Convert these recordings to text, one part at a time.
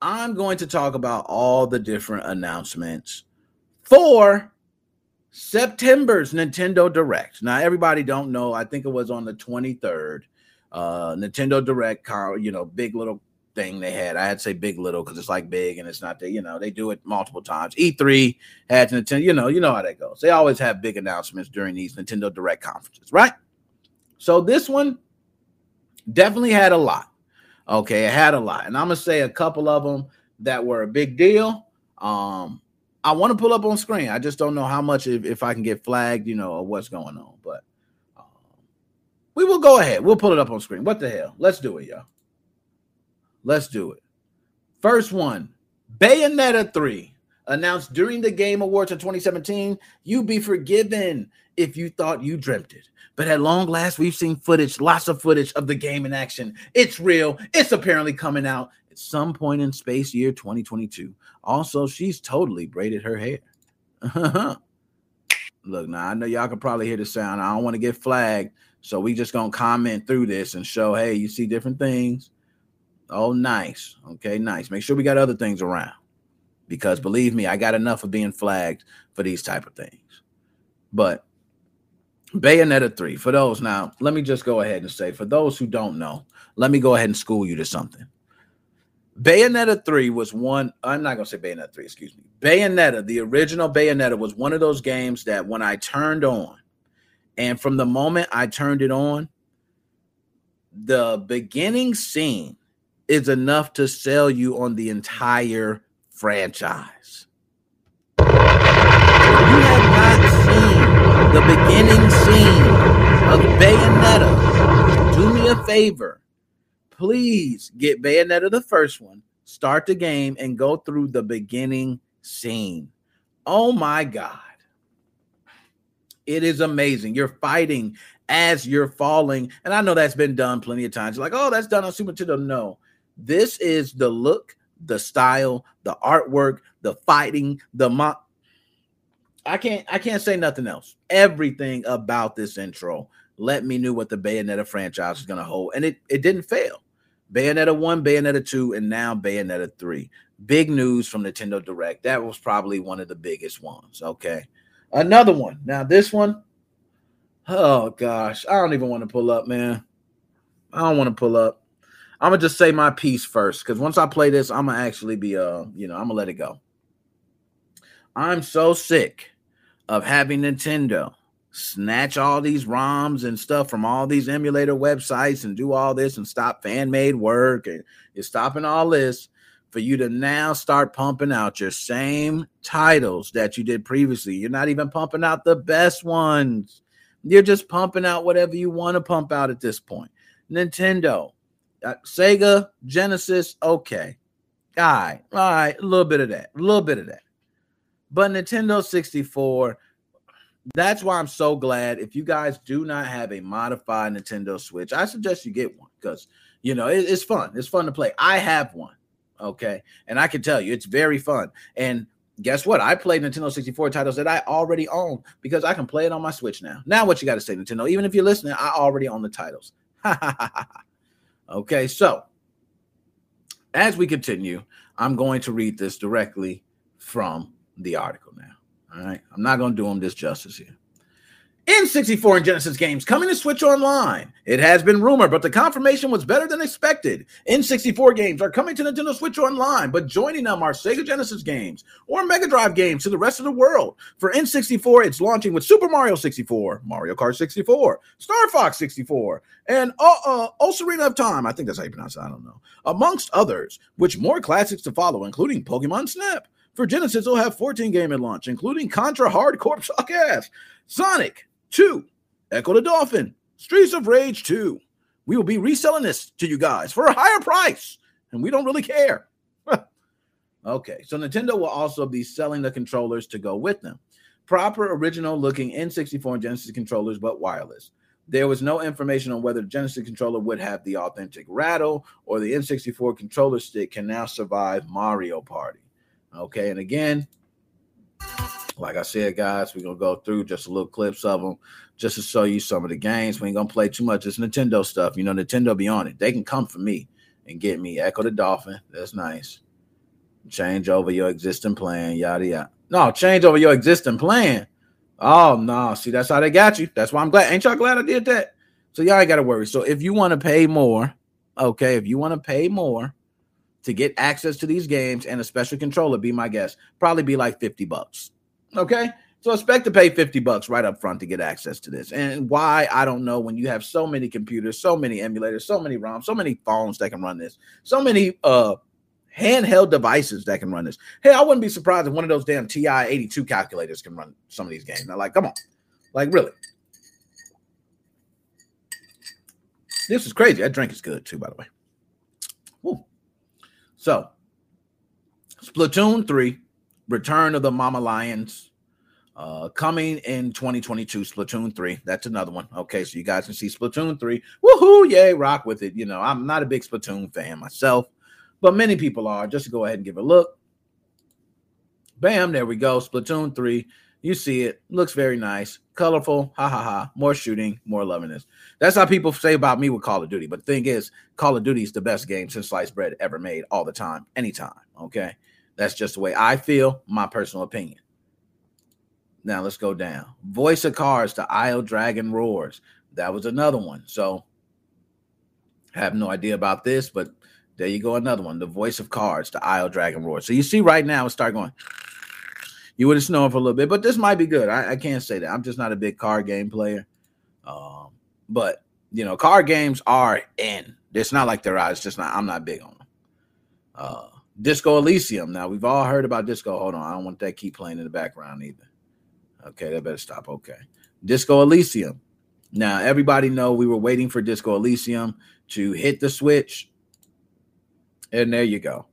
I'm going to talk about all the different announcements for September's Nintendo Direct. Now, everybody don't know. I think it was on the 23rd. Uh, Nintendo Direct, you know, big little thing they had. I had to say big little because it's like big and it's not that, you know, they do it multiple times. E3 had Nintendo, you know, you know how that goes. They always have big announcements during these Nintendo Direct conferences, right? So this one definitely had a lot. Okay, it had a lot. And I'm gonna say a couple of them that were a big deal. Um, I want to pull up on screen. I just don't know how much if, if I can get flagged, you know, or what's going on. But um, we will go ahead. We'll pull it up on screen. What the hell? Let's do it, y'all. Let's do it. First one Bayonetta 3 announced during the Game Awards of 2017. you'd be forgiven if you thought you dreamt it. But at long last, we've seen footage, lots of footage of the game in action. It's real. It's apparently coming out at some point in space year 2022. Also, she's totally braided her hair. Look, now I know y'all can probably hear the sound. I don't want to get flagged. So we just gonna comment through this and show, hey, you see different things. Oh, nice. Okay, nice. Make sure we got other things around. Because believe me, I got enough of being flagged for these type of things. But Bayonetta 3, for those now, let me just go ahead and say, for those who don't know, let me go ahead and school you to something. Bayonetta 3 was one, I'm not going to say Bayonetta 3, excuse me. Bayonetta, the original Bayonetta, was one of those games that when I turned on, and from the moment I turned it on, the beginning scene is enough to sell you on the entire franchise. you have not seen the beginning scene of Bayonetta, do me a favor. Please get Bayonetta the first one, start the game, and go through the beginning scene. Oh my God. It is amazing. You're fighting as you're falling. And I know that's been done plenty of times. You're like, oh, that's done on Super Nintendo. No, this is the look, the style, the artwork, the fighting, the mo- I can't I can't say nothing else. Everything about this intro let me know what the Bayonetta franchise is going to hold, and it it didn't fail. Bayonetta one, Bayonetta two, and now Bayonetta three. Big news from Nintendo Direct. That was probably one of the biggest ones. Okay, another one. Now this one, oh gosh, I don't even want to pull up, man. I don't want to pull up. I'm gonna just say my piece first because once I play this, I'm gonna actually be uh, you know, I'm gonna let it go. I'm so sick of having Nintendo snatch all these ROMs and stuff from all these emulator websites and do all this and stop fan made work and you're stopping all this for you to now start pumping out your same titles that you did previously. You're not even pumping out the best ones. You're just pumping out whatever you want to pump out at this point. Nintendo, uh, Sega, Genesis, okay. All right, all right, a little bit of that, a little bit of that. But Nintendo 64, that's why I'm so glad. If you guys do not have a modified Nintendo Switch, I suggest you get one because you know it, it's fun. It's fun to play. I have one, okay, and I can tell you it's very fun. And guess what? I played Nintendo 64 titles that I already own because I can play it on my Switch now. Now, what you got to say, Nintendo? Even if you're listening, I already own the titles. okay, so as we continue, I'm going to read this directly from the article now. All right. I'm not going to do them this justice here. N64 and Genesis games coming to Switch Online. It has been rumored, but the confirmation was better than expected. N64 games are coming to Nintendo Switch Online, but joining them are Sega Genesis games or Mega Drive games to the rest of the world. For N64, it's launching with Super Mario 64, Mario Kart 64, Star Fox 64, and uh, uh, Ocarina of Time. I think that's how you pronounce it. I don't know. Amongst others, which more classics to follow, including Pokemon Snap. For Genesis, it'll have 14 game at launch, including Contra Hard Corps Suck Ass, Sonic 2, Ecco the Dolphin, Streets of Rage 2. We will be reselling this to you guys for a higher price, and we don't really care. okay, so Nintendo will also be selling the controllers to go with them. Proper original looking N64 and Genesis controllers, but wireless. There was no information on whether the Genesis controller would have the authentic rattle or the N64 controller stick can now survive Mario Party. Okay, and again, like I said, guys, we're gonna go through just a little clips of them just to show you some of the games. We ain't gonna play too much. It's Nintendo stuff. You know, Nintendo be on it. They can come for me and get me. Ecco the Dolphin. That's nice. Change over your existing plan, yada yada. No, change over your existing plan. Oh no, see that's how they got you. That's why I'm glad. Ain't y'all glad I did that? So y'all ain't got to worry. So if you want to pay more, okay, if you want to pay more to get access to these games and a special controller, be my guest. Probably be like 50 bucks. Okay. So expect to pay 50 bucks right up front to get access to this. And why, I don't know, when you have so many computers, so many emulators, so many ROMs, so many phones that can run this, so many uh handheld devices that can run this. Hey, I wouldn't be surprised if one of those damn TI 82 calculators can run some of these games. Now, like, come on. Like, really. This is crazy. That drink is good too, by the way. Woo. So, Splatoon 3, Return of the Mammalians, uh, coming in 2022, Splatoon 3. That's another one. Okay, so you guys can see Splatoon 3. Woohoo! Yay, rock with it. You know, I'm not a big Splatoon fan myself, but many people are. Just go ahead and give a look. Bam, there we go. Splatoon 3. You see it. Looks very nice. Colorful. Ha ha ha. More shooting, more loving this. That's how people say about me with Call of Duty. But the thing is, Call of Duty is the best game since sliced bread ever made all the time, anytime. Okay. That's just the way I feel, my personal opinion. Now let's go down. Voice of Cards, the Isle Dragon Roars. That was another one. So have no idea about this, but there you go, another one. The Voice of Cards, the Isle Dragon Roars. So you see right now, it start going. You would have snowing for a little bit, but this might be good. I, I, can't say that. I'm just not a big card game player. Um, but you know, card games are in. It's not like they're out. It's just not. I'm not big on them. Uh, Disco Elysium. Now we've all heard about Disco. Hold on, I don't want that keep playing in the background either. Okay, that better stop. Okay, Disco Elysium. Now everybody know we were waiting for Disco Elysium to hit the switch, and there you go.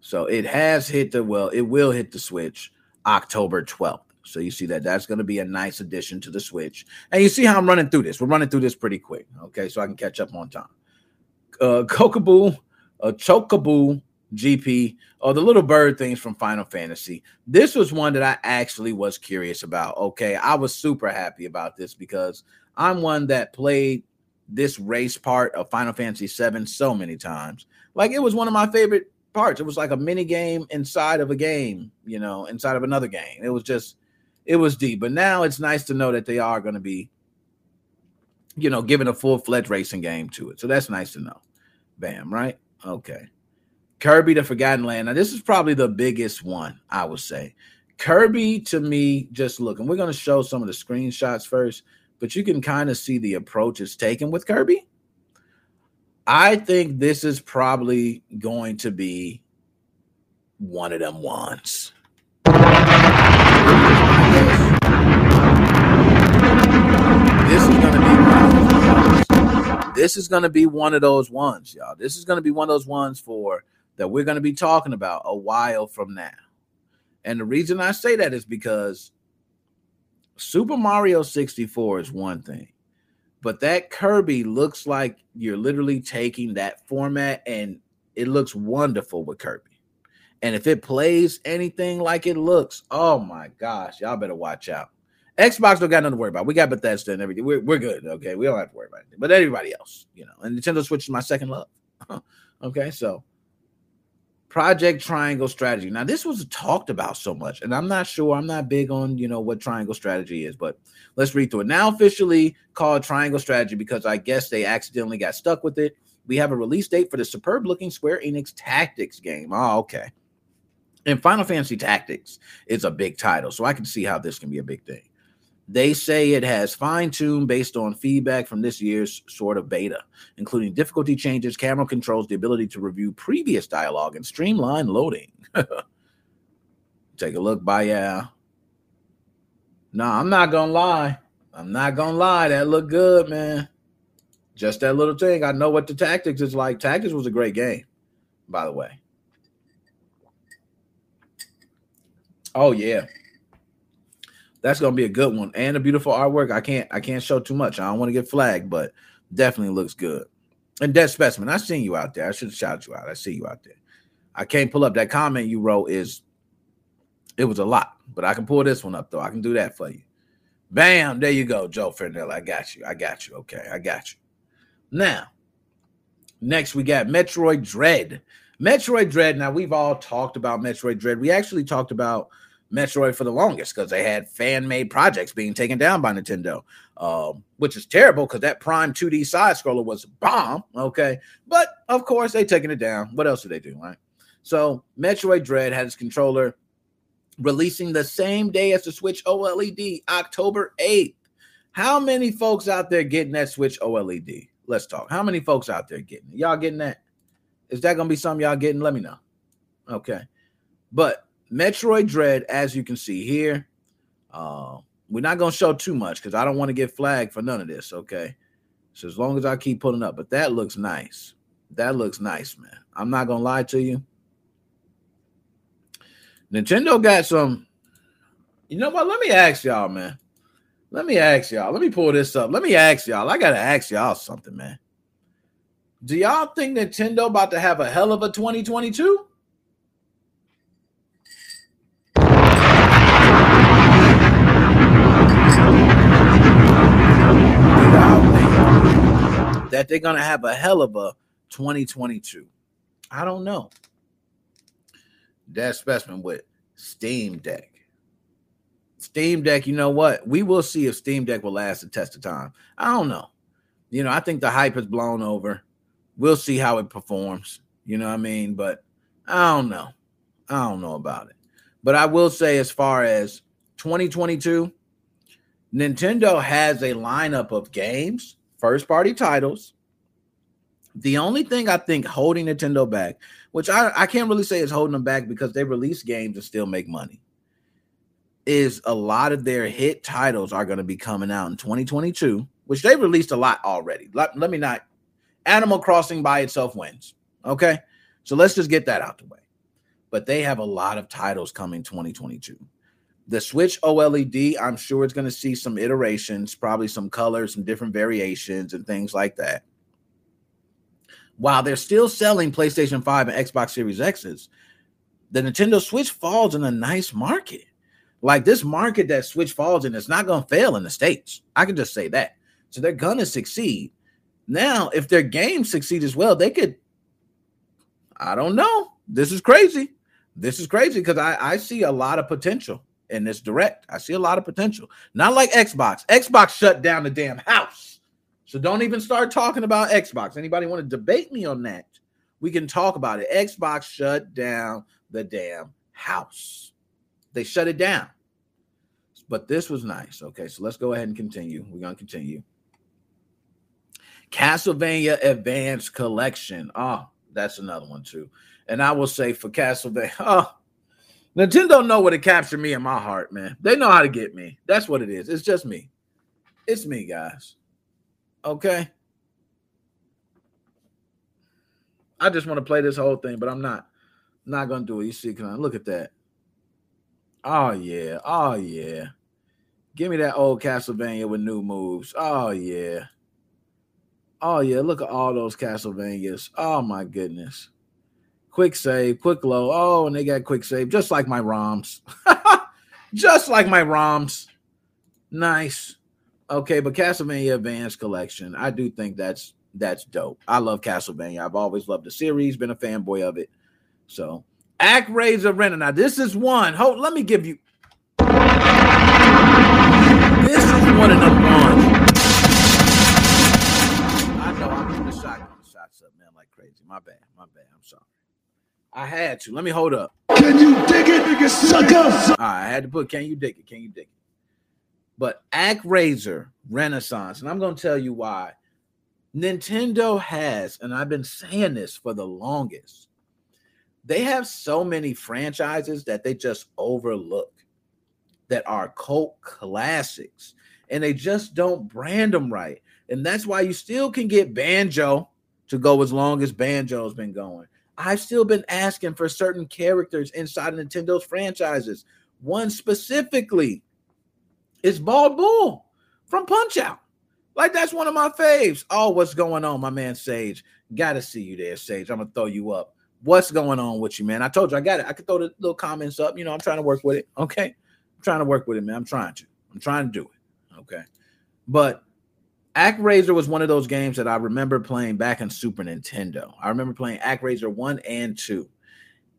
So it has hit the well. It will hit the switch October 12th. So you see that that's going to be a nice addition to the Switch. And you see how I'm running through this. We're running through this pretty quick, okay? So I can catch up on time. Uh, Kokaboo, uh, Chocobo GP, or the little bird things from Final Fantasy. This was one that I actually was curious about. Okay, I was super happy about this because I'm one that played this race part of Final Fantasy 7 so many times. Like it was one of my favorite parts. It was like a mini game inside of a game, you know, inside of another game. It was just, it was deep. But now it's nice to know that they are going to be, you know, giving a full fledged racing game to it. So that's nice to know. Bam, right? Okay. Kirby the Forgotten Land. Now, this is probably the biggest one, I would say. Kirby to me, just look, and we're going to show some of the screenshots first, but you can kind of see the approach it's taken with Kirby. I think this is probably going to be one of them ones. This is going to be this is going to be one of those ones, y'all. This is going to be one of those ones for that we're going to be talking about a while from now. And the reason I say that is because Super Mario 64 is one thing. But that Kirby looks like you're literally taking that format and it looks wonderful with Kirby. And if it plays anything like it looks, oh my gosh, y'all better watch out. Xbox don't got nothing to worry about. We got Bethesda and everything. We're, we're good. Okay. We don't have to worry about it. But everybody else, you know, and Nintendo Switch is my second love. okay. So Project Triangle Strategy. Now, this was talked about so much, and I'm not sure. I'm not big on you know what Triangle Strategy is, but let's read through it. Now, officially called Triangle Strategy because I guess they accidentally got stuck with it. We have a release date for the superb looking Square Enix Tactics game. Oh, okay. And Final Fantasy Tactics is a big title, so I can see how this can be a big thing. They say it has fine tuned based on feedback from this year's sort of beta, including difficulty changes, camera controls, the ability to review previous dialogue, and streamline loading. Take a look by yeah. No, I'm not gonna lie. I'm not gonna lie. That looked good, man. Just that little thing. I know what the tactics is like. Tactics was a great game, by the way. Oh yeah that's gonna be a good one and a beautiful artwork. I can't I can't show too much. I don't want to get flagged, but definitely looks good. And Dead Specimen, I seen you out there. I should shout you out. I see you out there. I can't pull up that comment you wrote. Is it was a lot, but I can pull this one up though. I can do that for you. Bam, there you go, Joe Fernell. I got you. I got you. Okay, I got you. Now, next we got Metroid Dread. Metroid Dread. Now we've all talked about Metroid Dread. We actually talked about Metroid for the longest because they had fan made projects being taken down by Nintendo, um, which is terrible because that Prime 2D side scroller was bomb. Okay. But of course, they taking it down. What else did they do? Right. So Metroid Dread had its controller releasing the same day as the Switch OLED, October 8th. How many folks out there getting that Switch OLED? Let's talk. How many folks out there getting it? Y'all getting that? Is that gonna be something y'all getting? Let me know. Okay. But Metroid Dread, as you can see here, uh, we're not gonna show too much because I don't want to get flagged for none of this. Okay. So as long as I keep pulling up, but that looks nice. That looks nice, man. I'm not gonna lie to you. Nintendo got some. You know what? Let me ask y'all, man. Let me ask y'all. Let me pull this up. Let me ask y'all. I gotta ask y'all something, man. Do y'all think Nintendo about to have a hell of a 2022? That they're going to have a hell of a 2022. I don't know. That specimen with Steam Deck. Steam Deck, you know what? We will see if Steam Deck will last the test of time. I don't know. You know, I think the hype is blown over. We'll see how it performs. You know what I mean? But I don't know. I don't know about it. But I will say, as far as 2022, Nintendo has a lineup of games, first party titles. The only thing I think holding Nintendo back, which I, I can't really say is holding them back because they release games and still make money, is a lot of their hit titles are going to be coming out in 2022, which they released a lot already. Let, let me not. Animal Crossing by itself wins. Okay. So let's just get that out the way. But they have a lot of titles coming 2022. The Switch OLED, I'm sure it's going to see some iterations, probably some colors, some different variations, and things like that. While they're still selling PlayStation 5 and Xbox Series X's, the Nintendo Switch falls in a nice market. Like this market that Switch falls in, it's not going to fail in the States. I can just say that. So they're going to succeed. Now, if their games succeed as well, they could. I don't know. This is crazy. This is crazy because I, I see a lot of potential in it's direct. I see a lot of potential. Not like Xbox. Xbox shut down the damn house. So don't even start talking about Xbox. Anybody want to debate me on that? We can talk about it. Xbox shut down the damn house. They shut it down. But this was nice. Okay, so let's go ahead and continue. We're going to continue. Castlevania Advanced Collection. Oh, that's another one too. And I will say for Castlevania, oh, Nintendo know where to capture me in my heart, man. They know how to get me. That's what it is. It's just me. It's me, guys. Okay. I just want to play this whole thing, but I'm not. Not gonna do it. You see, can I look at that? Oh yeah. Oh yeah. Give me that old Castlevania with new moves. Oh yeah. Oh yeah, look at all those Castlevanias. Oh my goodness. Quick save, quick low. Oh, and they got quick save, just like my ROMs. just like my ROMs. Nice. Okay, but Castlevania Advanced Collection, I do think that's that's dope. I love Castlevania. I've always loved the series, been a fanboy of it. So, ActRaiser Renner. Now, this is one. Hold, let me give you. This is one of them ones crazy. My bad. My bad. I'm sorry. I had to. Let me hold up. Can you dig it, nigga? Suck up. I had to put can you dig it? Can you dig it? But ActRaiser Renaissance, and I'm going to tell you why. Nintendo has, and I've been saying this for the longest, they have so many franchises that they just overlook that are cult classics, and they just don't brand them right. And that's why you still can get Banjo to go as long as Banjo's been going. I've still been asking for certain characters inside Nintendo's franchises. One specifically is Bald Bull from Punch Out. Like that's one of my faves. Oh, what's going on, my man Sage? Gotta see you there, Sage. I'm gonna throw you up. What's going on with you, man? I told you I got it. I could throw the little comments up. You know, I'm trying to work with it. Okay. I'm trying to work with it, man. I'm trying to. I'm trying to do it. Okay. But ActRaiser was one of those games that I remember playing back in Super Nintendo. I remember playing ActRaiser 1 and 2.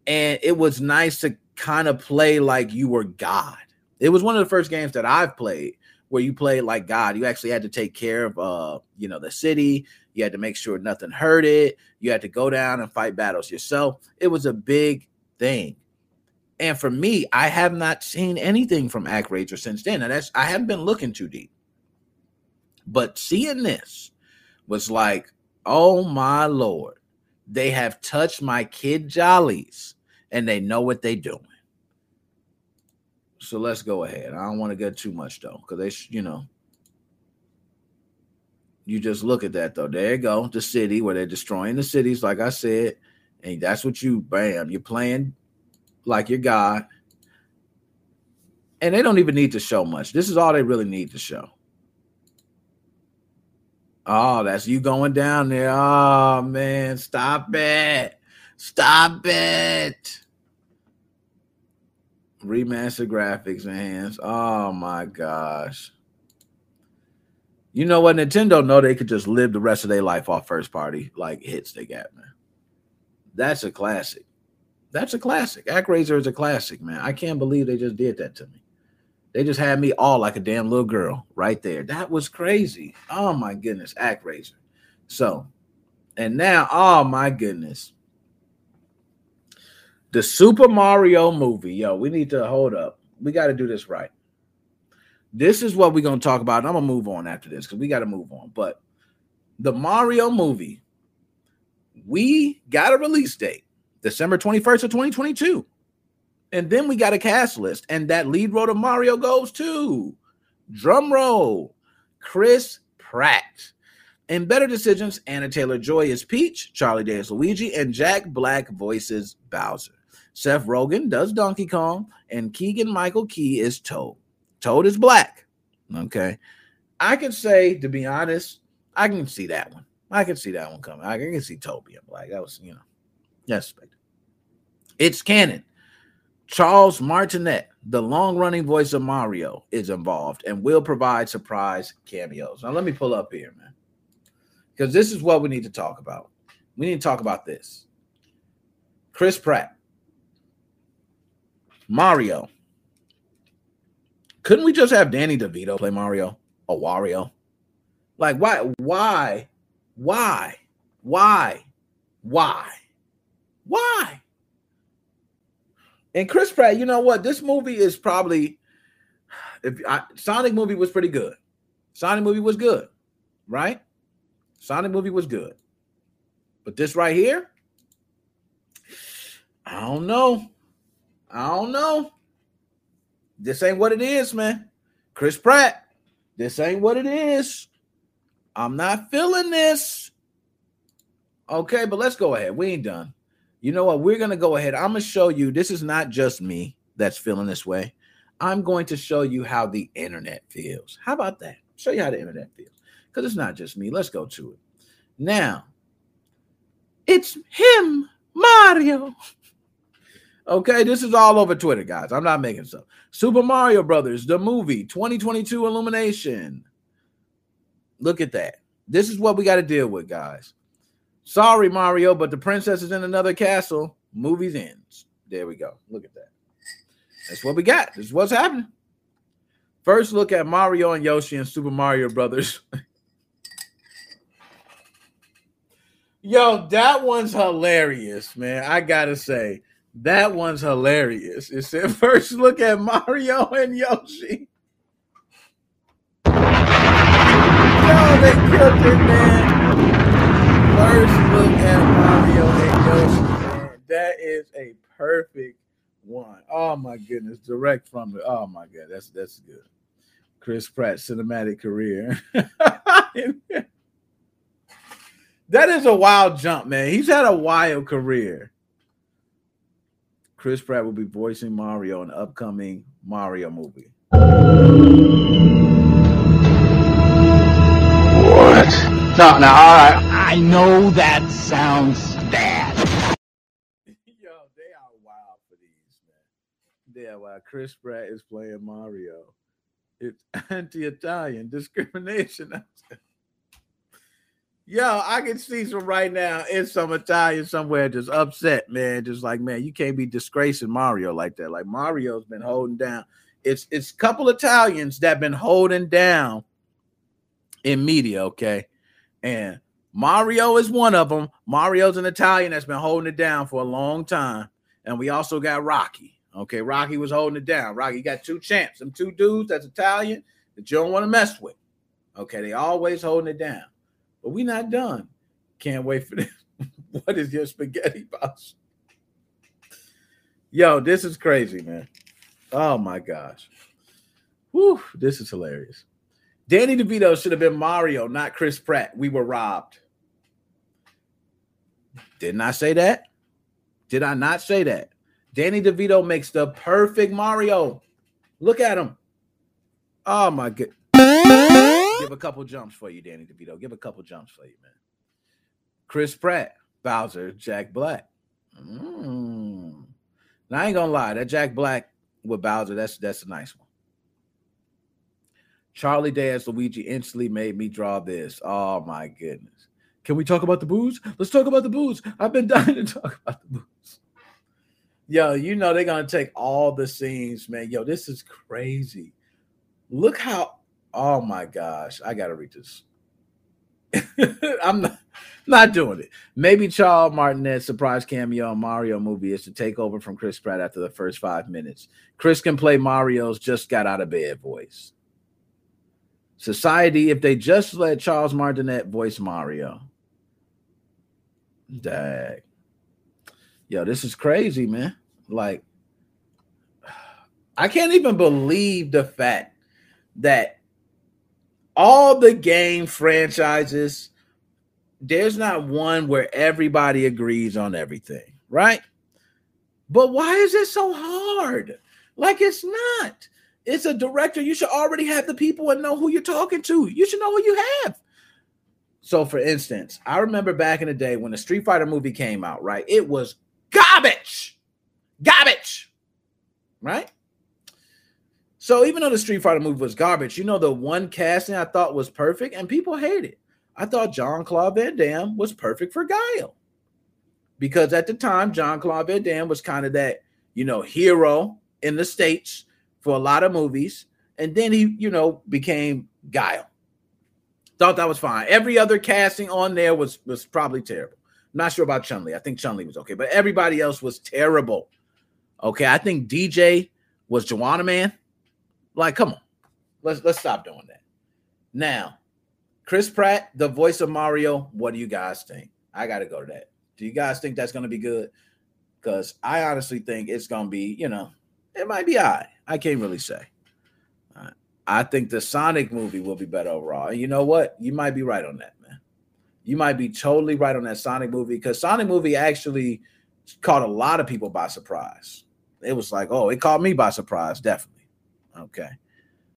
And it was nice to kind of play like you were God. It was one of the first games that I've played where you played like God. You actually had to take care of uh, you know, the city. You had to make sure nothing hurt it. You had to go down and fight battles yourself. It was a big thing. And for me, I have not seen anything from ActRaiser since then. And that's I haven't been looking too deep. But seeing this was like, oh my lord, they have touched my kid jollies and they know what they're doing. So let's go ahead. I don't want to get too much though, because they, you know, you just look at that though. There you go, the city where they're destroying the cities, like I said, and that's what you, bam, you're playing like your God. And they don't even need to show much. This is all they really need to show. Oh, that's you going down there. Oh man, stop it. Stop it. Remaster graphics enhanced. Oh my gosh. You know what? Nintendo know they could just live the rest of their life off first party like hits they got, man. That's a classic. That's a classic. ActRaiser is a classic, man. I can't believe they just did that to me. They just had me all like a damn little girl right there. That was crazy. Oh my goodness, ActRaiser. So, and now, oh my goodness, the Super Mario movie. Yo, we need to hold up. We got to do this right. This is what we're gonna talk about. I'm gonna move on after this because we got to move on. But the Mario movie, we got a release date, December 21st of 2022. And then we got a cast list, and that lead role of Mario goes to drum roll, Chris Pratt. In Better Decisions, Anya Taylor-Joy is Peach, Charlie Day is Luigi, and Jack Black voices Bowser. Seth Rogen does Donkey Kong, and Keegan Michael Key is Toad. Toad is black. Okay. I can say, to be honest, I can see that one. I can see that one coming. I can see Toad being black. That was, you know, yes, it's canon. Charles Martinet, the long running voice of Mario, is involved and will provide surprise cameos. Now, let me pull up here, man, because this is what we need to talk about. We need to talk about this. Chris Pratt, Mario. Couldn't we just have Danny DeVito play Mario or Wario? Like, why, why, why, why, why, why? And Chris Pratt, you know what? This movie is probably if I, Sonic movie was pretty good. Sonic movie was good, right? Sonic movie was good. But this right here, I don't know. I don't know. This ain't what it is, man. Chris Pratt, this ain't what it is. I'm not feeling this. Okay, but let's go ahead. We ain't done you know what? We're going to go ahead. I'm going to show you this is not just me that's feeling this way. I'm going to show you how the internet feels. How about that? Show you how the internet feels. Because it's not just me. Let's go to it. Now, it's him, Mario. Okay, this is all over Twitter, guys. I'm not making stuff. Super Mario Brothers, the movie, 2022 Illumination. Look at that. This is what we got to deal with, guys. Sorry, Mario, but the princess is in another castle. Movies ends. There we go. Look at that. That's what we got. This is what's happening. First look at Mario and Yoshi and Super Mario Brothers. Yo, that one's hilarious, man. I gotta say, that one's hilarious. It said first look at Mario and Yoshi. Yo, they killed it, man first look at Mario and Yoshi, man. That is a perfect one. Oh my goodness, direct from it. Oh my god, that's that's good. Chris Pratt cinematic career. that is a wild jump, man. He's had a wild career. Chris Pratt will be voicing Mario in the upcoming Mario movie. What? No, no, all right. I know that sounds bad. Yo, they are wild for these, man. Yeah, while Chris Pratt is playing Mario, it's anti-Italian discrimination. Yo, I can see some right now in some Italian somewhere just upset, man. Just like, man, you can't be disgracing Mario like that. Like Mario's been holding down. It's it's couple Italians that been holding down in media, okay? And Mario is one of them. Mario's an Italian that's been holding it down for a long time. And we also got Rocky. Okay, Rocky was holding it down. Rocky got two champs, them two dudes that's Italian that you don't want to mess with. Okay, they always holding it down. But we not done. Can't wait for this. what is your spaghetti boss? Yo, this is crazy, man. Oh my gosh. Whew, this is hilarious. Danny DeVito should have been Mario, not Chris Pratt. We were robbed. Didn't I say that? Did I not say that? Danny DeVito makes the perfect Mario. Look at him. Oh my god. Give a couple jumps for you, Danny DeVito. Give a couple jumps for you, man. Chris Pratt, Bowser, Jack Black. Mm. Now I ain't gonna lie, that Jack Black with Bowser, that's that's a nice one. Charlie Day as Luigi instantly made me draw this. Oh my goodness. Can we talk about the booze? Let's talk about the booze. I've been dying to talk about the booze. Yo, you know they're gonna take all the scenes, man. Yo, this is crazy. Look how oh my gosh, I gotta read this. I'm not not doing it. Maybe Charles Martinet's surprise cameo on Mario movie is to take over from Chris Pratt after the first five minutes. Chris can play Mario's just got out of bed voice. Society, if they just let Charles Martinet voice Mario. Dag. Yo, this is crazy, man. Like, I can't even believe the fact that all the game franchises, there's not one where everybody agrees on everything, right? But why is it so hard? Like, it's not. It's a director. You should already have the people and know who you're talking to. You should know who you have. So, for instance, I remember back in the day when the Street Fighter movie came out, right? It was garbage, garbage, right? So, even though the Street Fighter movie was garbage, you know, the one casting I thought was perfect and people hate it. I thought John Claude Van Damme was perfect for Guile because at the time, John Claude Van Damme was kind of that, you know, hero in the States for a lot of movies. And then he, you know, became Guile. Thought that was fine. Every other casting on there was was probably terrible. I'm not sure about Chun Li. I think Chun Li was okay, but everybody else was terrible. Okay, I think DJ was Juwanna Mann. Like, come on, let's let's stop doing that. Now, Chris Pratt, the voice of Mario. What do you guys think? I got to go to that. Do you guys think that's going to be good? Because I honestly think it's going to be, you know, it might be I. I can't really say. I think the Sonic movie will be better overall. And you know what? You might be right on that, man. You might be totally right on that Sonic movie because Sonic movie actually caught a lot of people by surprise. It was like, oh, it caught me by surprise, definitely. Okay.